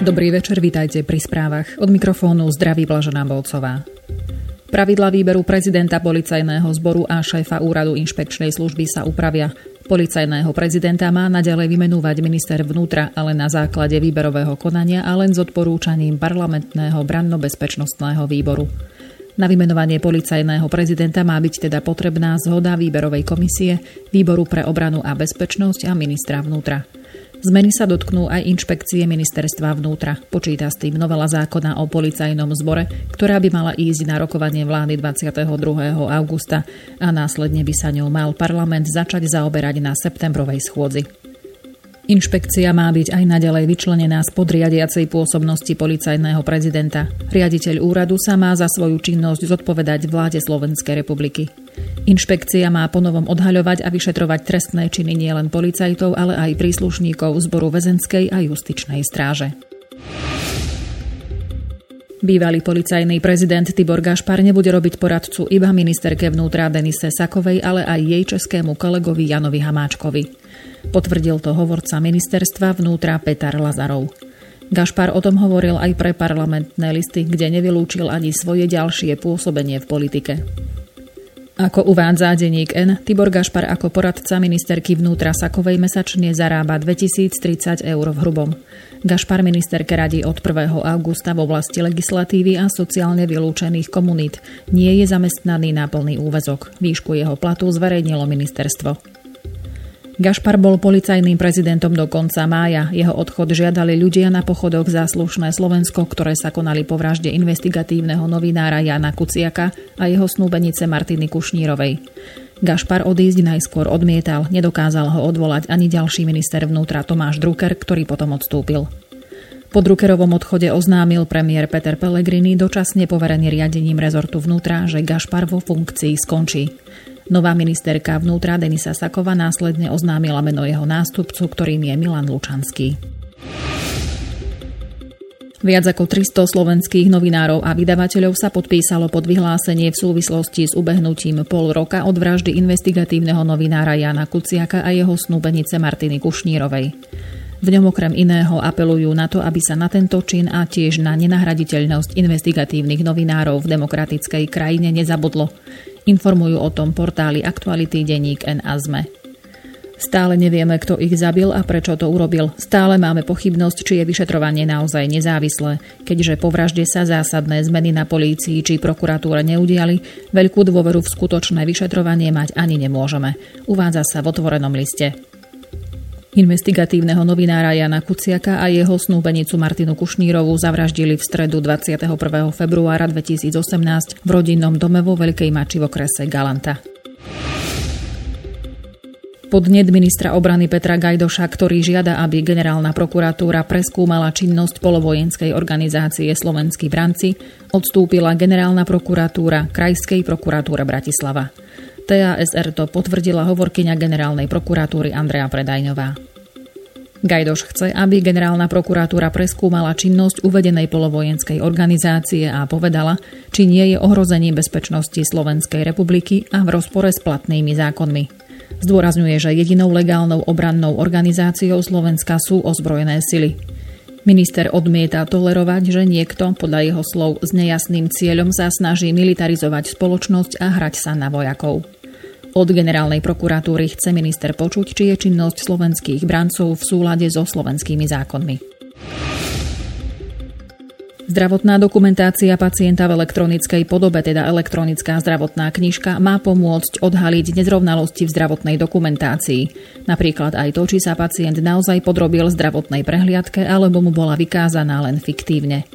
Dobrý večer, vítajte pri správach. Od mikrofónu zdraví Blažená Bolcová. Pravidla výberu prezidenta policajného zboru a šéfa úradu inšpekčnej služby sa upravia. Policajného prezidenta má naďalej vymenúvať minister vnútra, ale na základe výberového konania a len s odporúčaním parlamentného branno-bezpečnostného výboru. Na vymenovanie policajného prezidenta má byť teda potrebná zhoda výberovej komisie, výboru pre obranu a bezpečnosť a ministra vnútra. Zmeny sa dotknú aj inšpekcie ministerstva vnútra. Počíta s tým novela zákona o policajnom zbore, ktorá by mala ísť na rokovanie vlády 22. augusta a následne by sa ňou mal parlament začať zaoberať na septembrovej schôdzi. Inšpekcia má byť aj naďalej vyčlenená z podriadiacej pôsobnosti policajného prezidenta. Riaditeľ úradu sa má za svoju činnosť zodpovedať vláde Slovenskej republiky. Inšpekcia má ponovom odhaľovať a vyšetrovať trestné činy nielen policajtov, ale aj príslušníkov zboru väzenskej a justičnej stráže. Bývalý policajný prezident Tibor Gašpar nebude robiť poradcu iba ministerke vnútra Denise Sakovej, ale aj jej českému kolegovi Janovi Hamáčkovi. Potvrdil to hovorca ministerstva vnútra Petar Lazarov. Gašpar o tom hovoril aj pre parlamentné listy, kde nevylúčil ani svoje ďalšie pôsobenie v politike. Ako uvádza denník N, Tibor Gašpar ako poradca ministerky vnútra Sakovej mesačne zarába 2030 eur v hrubom. Gašpar ministerke radí od 1. augusta v oblasti legislatívy a sociálne vylúčených komunít. Nie je zamestnaný na plný úvezok. Výšku jeho platu zverejnilo ministerstvo. Gašpar bol policajným prezidentom do konca mája. Jeho odchod žiadali ľudia na pochodoch za slušné Slovensko, ktoré sa konali po vražde investigatívneho novinára Jana Kuciaka a jeho snúbenice Martiny Kušnírovej. Gašpar odísť najskôr odmietal, nedokázal ho odvolať ani ďalší minister vnútra Tomáš Drucker, ktorý potom odstúpil. Po Druckerovom odchode oznámil premiér Peter Pellegrini dočasne poverený riadením rezortu vnútra, že Gašpar vo funkcii skončí. Nová ministerka vnútra Denisa Sakova následne oznámila meno jeho nástupcu, ktorým je Milan Lučanský. Viac ako 300 slovenských novinárov a vydavateľov sa podpísalo pod vyhlásenie v súvislosti s ubehnutím pol roka od vraždy investigatívneho novinára Jana Kuciaka a jeho snúbenice Martiny Kušnírovej. V ňom okrem iného apelujú na to, aby sa na tento čin a tiež na nenahraditeľnosť investigatívnych novinárov v demokratickej krajine nezabudlo. Informujú o tom portály Aktuality, Denník N a ZME. Stále nevieme, kto ich zabil a prečo to urobil. Stále máme pochybnosť, či je vyšetrovanie naozaj nezávislé. Keďže po vražde sa zásadné zmeny na polícii či prokuratúre neudiali, veľkú dôveru v skutočné vyšetrovanie mať ani nemôžeme. Uvádza sa v otvorenom liste. Investigatívneho novinára Jana Kuciaka a jeho snúbenicu Martinu Kušnírovú zavraždili v stredu 21. februára 2018 v rodinnom dome vo Veľkej Mači v okrese Galanta. Podnet ministra obrany Petra Gajdoša, ktorý žiada, aby generálna prokuratúra preskúmala činnosť polovojenskej organizácie Slovenský branci, odstúpila generálna prokuratúra Krajskej prokuratúre Bratislava. TASR to potvrdila hovorkyňa generálnej prokuratúry Andrea Predajňová. Gajdoš chce, aby generálna prokuratúra preskúmala činnosť uvedenej polovojenskej organizácie a povedala, či nie je ohrozením bezpečnosti Slovenskej republiky a v rozpore s platnými zákonmi. Zdôrazňuje, že jedinou legálnou obrannou organizáciou Slovenska sú ozbrojené sily. Minister odmieta tolerovať, že niekto, podľa jeho slov, s nejasným cieľom sa snaží militarizovať spoločnosť a hrať sa na vojakov. Od generálnej prokuratúry chce minister počuť, či je činnosť slovenských brancov v súlade so slovenskými zákonmi. Zdravotná dokumentácia pacienta v elektronickej podobe, teda elektronická zdravotná knižka, má pomôcť odhaliť nezrovnalosti v zdravotnej dokumentácii. Napríklad aj to, či sa pacient naozaj podrobil zdravotnej prehliadke alebo mu bola vykázaná len fiktívne.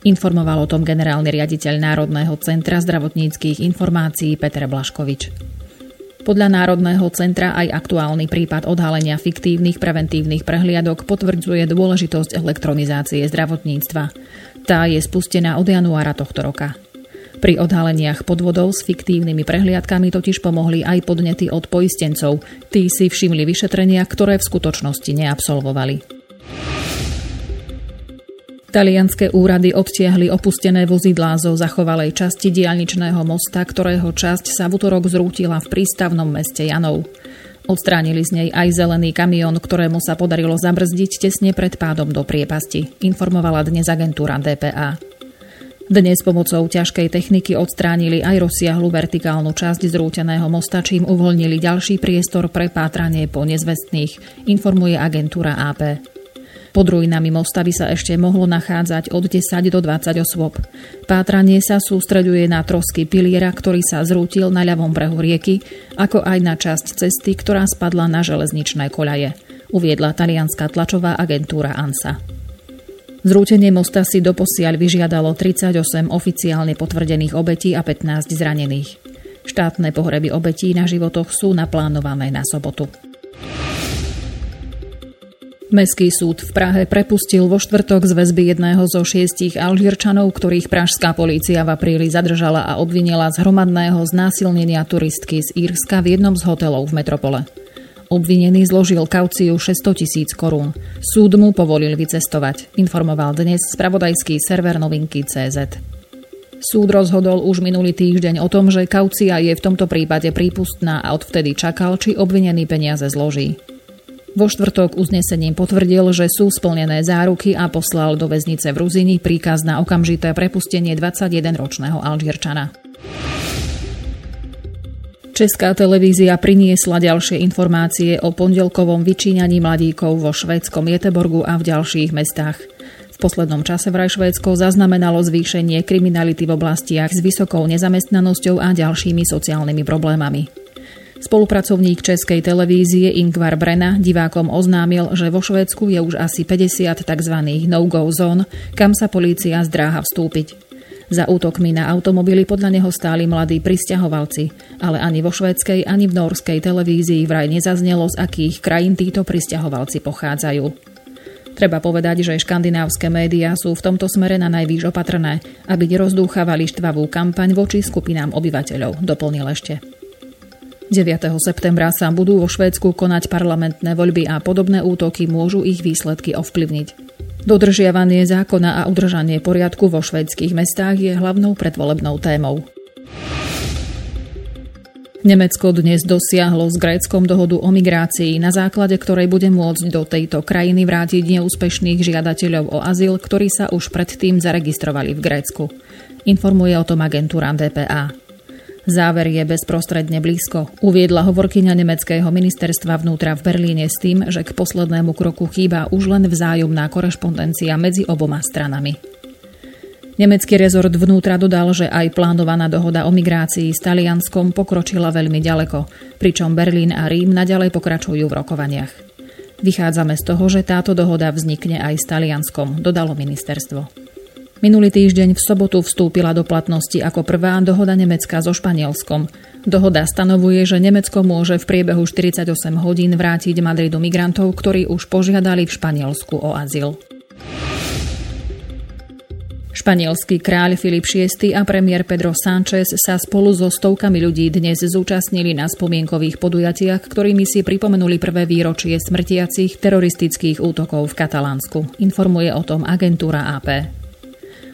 Informoval o tom generálny riaditeľ Národného centra zdravotníckých informácií Peter Blaškovič. Podľa Národného centra aj aktuálny prípad odhalenia fiktívnych preventívnych prehliadok potvrdzuje dôležitosť elektronizácie zdravotníctva. Tá je spustená od januára tohto roka. Pri odhaleniach podvodov s fiktívnymi prehliadkami totiž pomohli aj podnety od poistencov. Tí si všimli vyšetrenia, ktoré v skutočnosti neabsolvovali. Talianské úrady odtiahli opustené vozidlá zo zachovalej časti diálničného mosta, ktorého časť sa v útorok zrútila v prístavnom meste Janov. Odstránili z nej aj zelený kamión, ktorému sa podarilo zabrzdiť tesne pred pádom do priepasti, informovala dnes agentúra DPA. Dnes pomocou ťažkej techniky odstránili aj rozsiahlu vertikálnu časť zrúteného mosta, čím uvoľnili ďalší priestor pre pátranie po nezvestných, informuje agentúra AP. Pod ruinami mosta by sa ešte mohlo nachádzať od 10 do 20 osôb. Pátranie sa sústreďuje na trosky piliera, ktorý sa zrútil na ľavom brehu rieky, ako aj na časť cesty, ktorá spadla na železničné koľaje, uviedla talianská tlačová agentúra ANSA. Zrútenie mosta si doposiaľ vyžiadalo 38 oficiálne potvrdených obetí a 15 zranených. Štátne pohreby obetí na životoch sú naplánované na sobotu. Mestský súd v Prahe prepustil vo štvrtok z väzby jedného zo šiestich Alžírčanov, ktorých pražská polícia v apríli zadržala a obvinila z hromadného znásilnenia turistky z Írska v jednom z hotelov v metropole. Obvinený zložil kauciu 600 tisíc korún. Súd mu povolil vycestovať, informoval dnes spravodajský server novinky CZ. Súd rozhodol už minulý týždeň o tom, že kaucia je v tomto prípade prípustná a odvtedy čakal, či obvinený peniaze zloží. Vo štvrtok uznesením potvrdil, že sú splnené záruky a poslal do väznice v Ruzini príkaz na okamžité prepustenie 21-ročného Alžírčana. Česká televízia priniesla ďalšie informácie o pondelkovom vyčíňaní mladíkov vo švédskom Jeteborgu a v ďalších mestách. V poslednom čase vraj Švédsko zaznamenalo zvýšenie kriminality v oblastiach s vysokou nezamestnanosťou a ďalšími sociálnymi problémami. Spolupracovník Českej televízie Ingvar Brena divákom oznámil, že vo Švédsku je už asi 50 tzv. no-go zón, kam sa polícia zdráha vstúpiť. Za útokmi na automobily podľa neho stáli mladí pristahovalci, ale ani vo švédskej, ani v norskej televízii vraj nezaznelo, z akých krajín títo pristahovalci pochádzajú. Treba povedať, že škandinávske médiá sú v tomto smere na najvýš opatrné, aby nerozdúchavali štvavú kampaň voči skupinám obyvateľov, doplnil ešte. 9. septembra sa budú vo Švédsku konať parlamentné voľby a podobné útoky môžu ich výsledky ovplyvniť. Dodržiavanie zákona a udržanie poriadku vo švédskych mestách je hlavnou predvolebnou témou. Nemecko dnes dosiahlo s Gréckom dohodu o migrácii, na základe ktorej bude môcť do tejto krajiny vrátiť neúspešných žiadateľov o azyl, ktorí sa už predtým zaregistrovali v Grécku. Informuje o tom agentúra DPA. Záver je bezprostredne blízko, uviedla hovorkyňa nemeckého ministerstva vnútra v Berlíne s tým, že k poslednému kroku chýba už len vzájomná korešpondencia medzi oboma stranami. Nemecký rezort vnútra dodal, že aj plánovaná dohoda o migrácii s Talianskom pokročila veľmi ďaleko, pričom Berlín a Rím naďalej pokračujú v rokovaniach. Vychádzame z toho, že táto dohoda vznikne aj s Talianskom, dodalo ministerstvo. Minulý týždeň v sobotu vstúpila do platnosti ako prvá dohoda Nemecka so Španielskom. Dohoda stanovuje, že Nemecko môže v priebehu 48 hodín vrátiť Madridu migrantov, ktorí už požiadali v Španielsku o azyl. Španielský kráľ Filip VI a premiér Pedro Sánchez sa spolu so stovkami ľudí dnes zúčastnili na spomienkových podujatiach, ktorými si pripomenuli prvé výročie smrtiacich teroristických útokov v Katalánsku. Informuje o tom agentúra AP.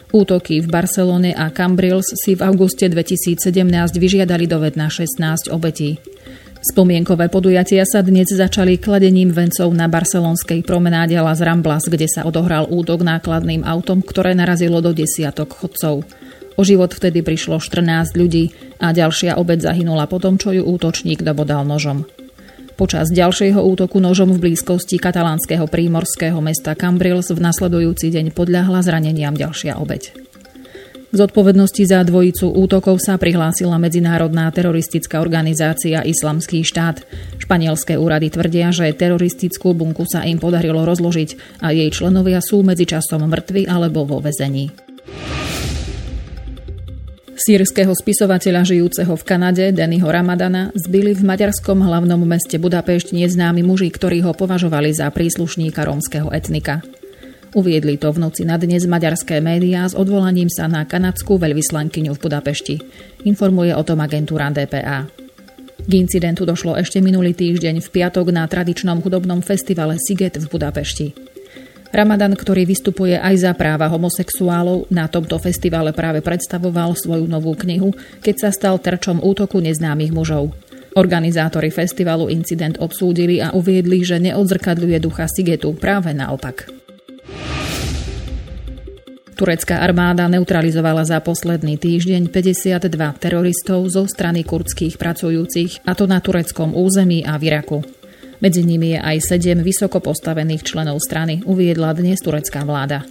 Útoky v Barcelone a Cambrils si v auguste 2017 vyžiadali dovedna 16 obetí. Spomienkové podujatia sa dnes začali kladením vencov na barcelonskej promenáde Las Ramblas, kde sa odohral útok nákladným autom, ktoré narazilo do desiatok chodcov. O život vtedy prišlo 14 ľudí a ďalšia obec zahynula po tom, čo ju útočník dobodal nožom. Počas ďalšieho útoku nožom v blízkosti katalánskeho prímorského mesta Cambrils v nasledujúci deň podľahla zraneniam ďalšia obeď. K zodpovednosti za dvojicu útokov sa prihlásila medzinárodná teroristická organizácia Islamský štát. Španielské úrady tvrdia, že teroristickú bunku sa im podarilo rozložiť a jej členovia sú medzičasom mŕtvi alebo vo vezení. Sýrskeho spisovateľa žijúceho v Kanade, Dennyho Ramadana, zbili v maďarskom hlavnom meste Budapešť neznámi muži, ktorí ho považovali za príslušníka rómskeho etnika. Uviedli to v noci na dnes maďarské médiá s odvolaním sa na kanadskú veľvyslankyňu v Budapešti. Informuje o tom agentúra DPA. K incidentu došlo ešte minulý týždeň v piatok na tradičnom hudobnom festivale Siget v Budapešti. Ramadan, ktorý vystupuje aj za práva homosexuálov, na tomto festivale práve predstavoval svoju novú knihu, keď sa stal terčom útoku neznámych mužov. Organizátori festivalu incident obsúdili a uviedli, že neodzrkadľuje ducha Sigetu, práve naopak. Turecká armáda neutralizovala za posledný týždeň 52 teroristov zo strany kurdských pracujúcich, a to na tureckom území a v Iraku. Medzi nimi je aj sedem vysoko postavených členov strany, uviedla dnes turecká vláda.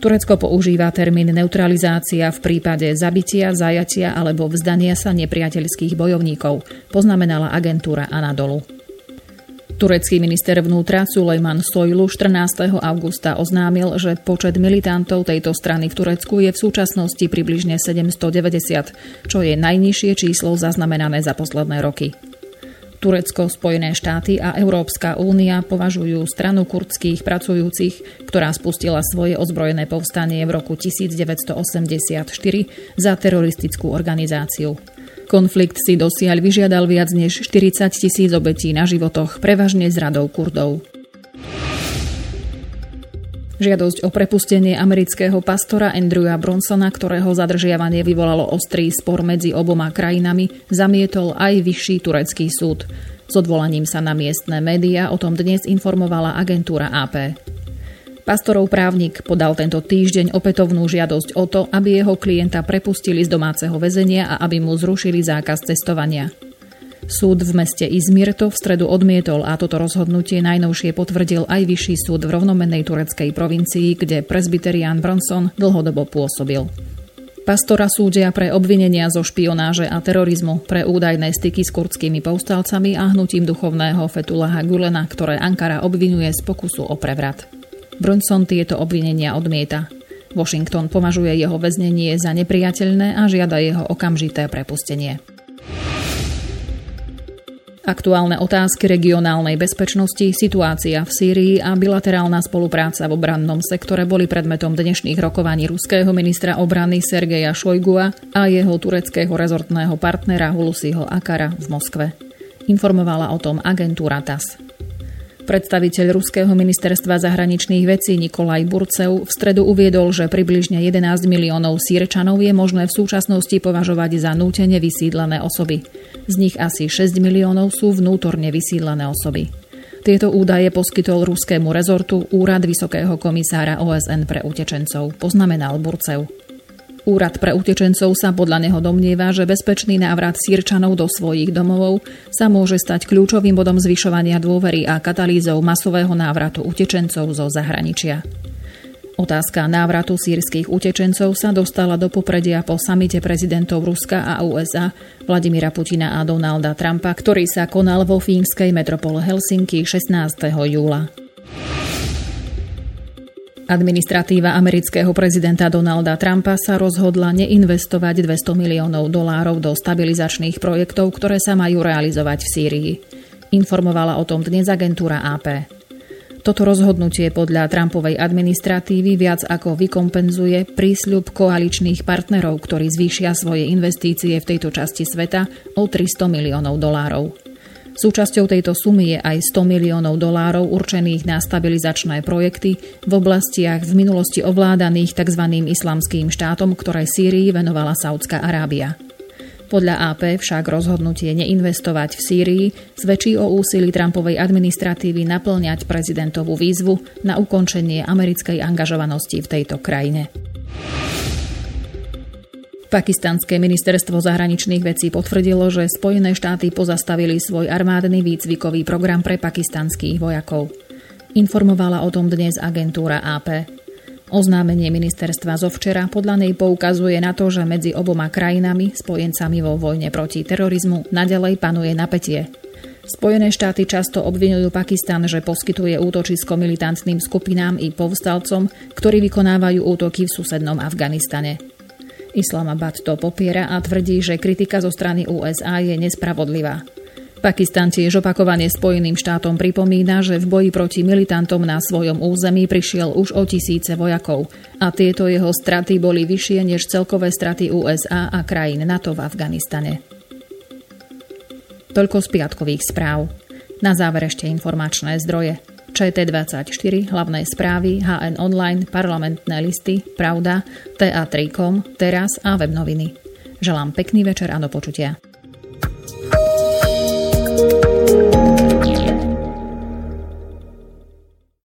Turecko používa termín neutralizácia v prípade zabitia, zajatia alebo vzdania sa nepriateľských bojovníkov, poznamenala agentúra Anadolu. Turecký minister vnútra Sulejman Sojlu 14. augusta oznámil, že počet militantov tejto strany v Turecku je v súčasnosti približne 790, čo je najnižšie číslo zaznamenané za posledné roky. Turecko, Spojené štáty a Európska únia považujú stranu kurdských pracujúcich, ktorá spustila svoje ozbrojené povstanie v roku 1984 za teroristickú organizáciu. Konflikt si dosiaľ vyžiadal viac než 40 tisíc obetí na životoch, prevažne z radou Kurdov. Žiadosť o prepustenie amerického pastora Andrewa Bronsona, ktorého zadržiavanie vyvolalo ostrý spor medzi oboma krajinami, zamietol aj vyšší turecký súd. S odvolaním sa na miestne médiá o tom dnes informovala agentúra AP. Pastorov právnik podal tento týždeň opätovnú žiadosť o to, aby jeho klienta prepustili z domáceho väzenia a aby mu zrušili zákaz cestovania. Súd v meste Izmir to v stredu odmietol a toto rozhodnutie najnovšie potvrdil aj vyšší súd v rovnomennej tureckej provincii, kde presbyterián Bronson dlhodobo pôsobil. Pastora súdia pre obvinenia zo špionáže a terorizmu, pre údajné styky s kurdskými povstalcami a hnutím duchovného Fetulaha Gulena, ktoré Ankara obvinuje z pokusu o prevrat. Brunson tieto obvinenia odmieta. Washington považuje jeho väznenie za nepriateľné a žiada jeho okamžité prepustenie. Aktuálne otázky regionálnej bezpečnosti, situácia v Sýrii a bilaterálna spolupráca v obrannom sektore boli predmetom dnešných rokovaní ruského ministra obrany Sergeja Šojgua a jeho tureckého rezortného partnera Hulusiho Akara v Moskve. Informovala o tom agentúra TAS. Predstaviteľ Ruského ministerstva zahraničných vecí Nikolaj Burcev v stredu uviedol, že približne 11 miliónov sírčanov je možné v súčasnosti považovať za nútene vysídlené osoby. Z nich asi 6 miliónov sú vnútorne vysídlené osoby. Tieto údaje poskytol ruskému rezortu Úrad Vysokého komisára OSN pre utečencov, poznamenal Burcev. Úrad pre utečencov sa podľa neho domnieva, že bezpečný návrat sírčanov do svojich domovov sa môže stať kľúčovým bodom zvyšovania dôvery a katalýzou masového návratu utečencov zo zahraničia. Otázka návratu sírskych utečencov sa dostala do popredia po samite prezidentov Ruska a USA Vladimíra Putina a Donalda Trumpa, ktorý sa konal vo fínskej metropole Helsinki 16. júla. Administratíva amerického prezidenta Donalda Trumpa sa rozhodla neinvestovať 200 miliónov dolárov do stabilizačných projektov, ktoré sa majú realizovať v Sýrii. Informovala o tom dnes agentúra AP. Toto rozhodnutie podľa Trumpovej administratívy viac ako vykompenzuje prísľub koaličných partnerov, ktorí zvýšia svoje investície v tejto časti sveta o 300 miliónov dolárov. Súčasťou tejto sumy je aj 100 miliónov dolárov určených na stabilizačné projekty v oblastiach v minulosti ovládaných tzv. islamským štátom, ktoré Sýrii venovala Saudská Arábia. Podľa AP však rozhodnutie neinvestovať v Sýrii zväčší o úsilí Trumpovej administratívy naplňať prezidentovú výzvu na ukončenie americkej angažovanosti v tejto krajine. Pakistanské ministerstvo zahraničných vecí potvrdilo, že Spojené štáty pozastavili svoj armádny výcvikový program pre pakistanských vojakov. Informovala o tom dnes agentúra AP. Oznámenie ministerstva zo včera podľa nej poukazuje na to, že medzi oboma krajinami, spojencami vo vojne proti terorizmu, nadalej panuje napätie. Spojené štáty často obvinujú Pakistan, že poskytuje útočisko militantným skupinám i povstalcom, ktorí vykonávajú útoky v susednom Afganistane. Islamabad to popiera a tvrdí, že kritika zo strany USA je nespravodlivá. Pakistan tiež opakovane Spojeným štátom pripomína, že v boji proti militantom na svojom území prišiel už o tisíce vojakov a tieto jeho straty boli vyššie než celkové straty USA a krajín NATO v Afganistane. Toľko z piatkových správ. Na záver ešte informačné zdroje. ČT24, hlavné správy, HN Online, parlamentné listy, Pravda, TA3.com, Teraz a web noviny. Želám pekný večer a do počutia.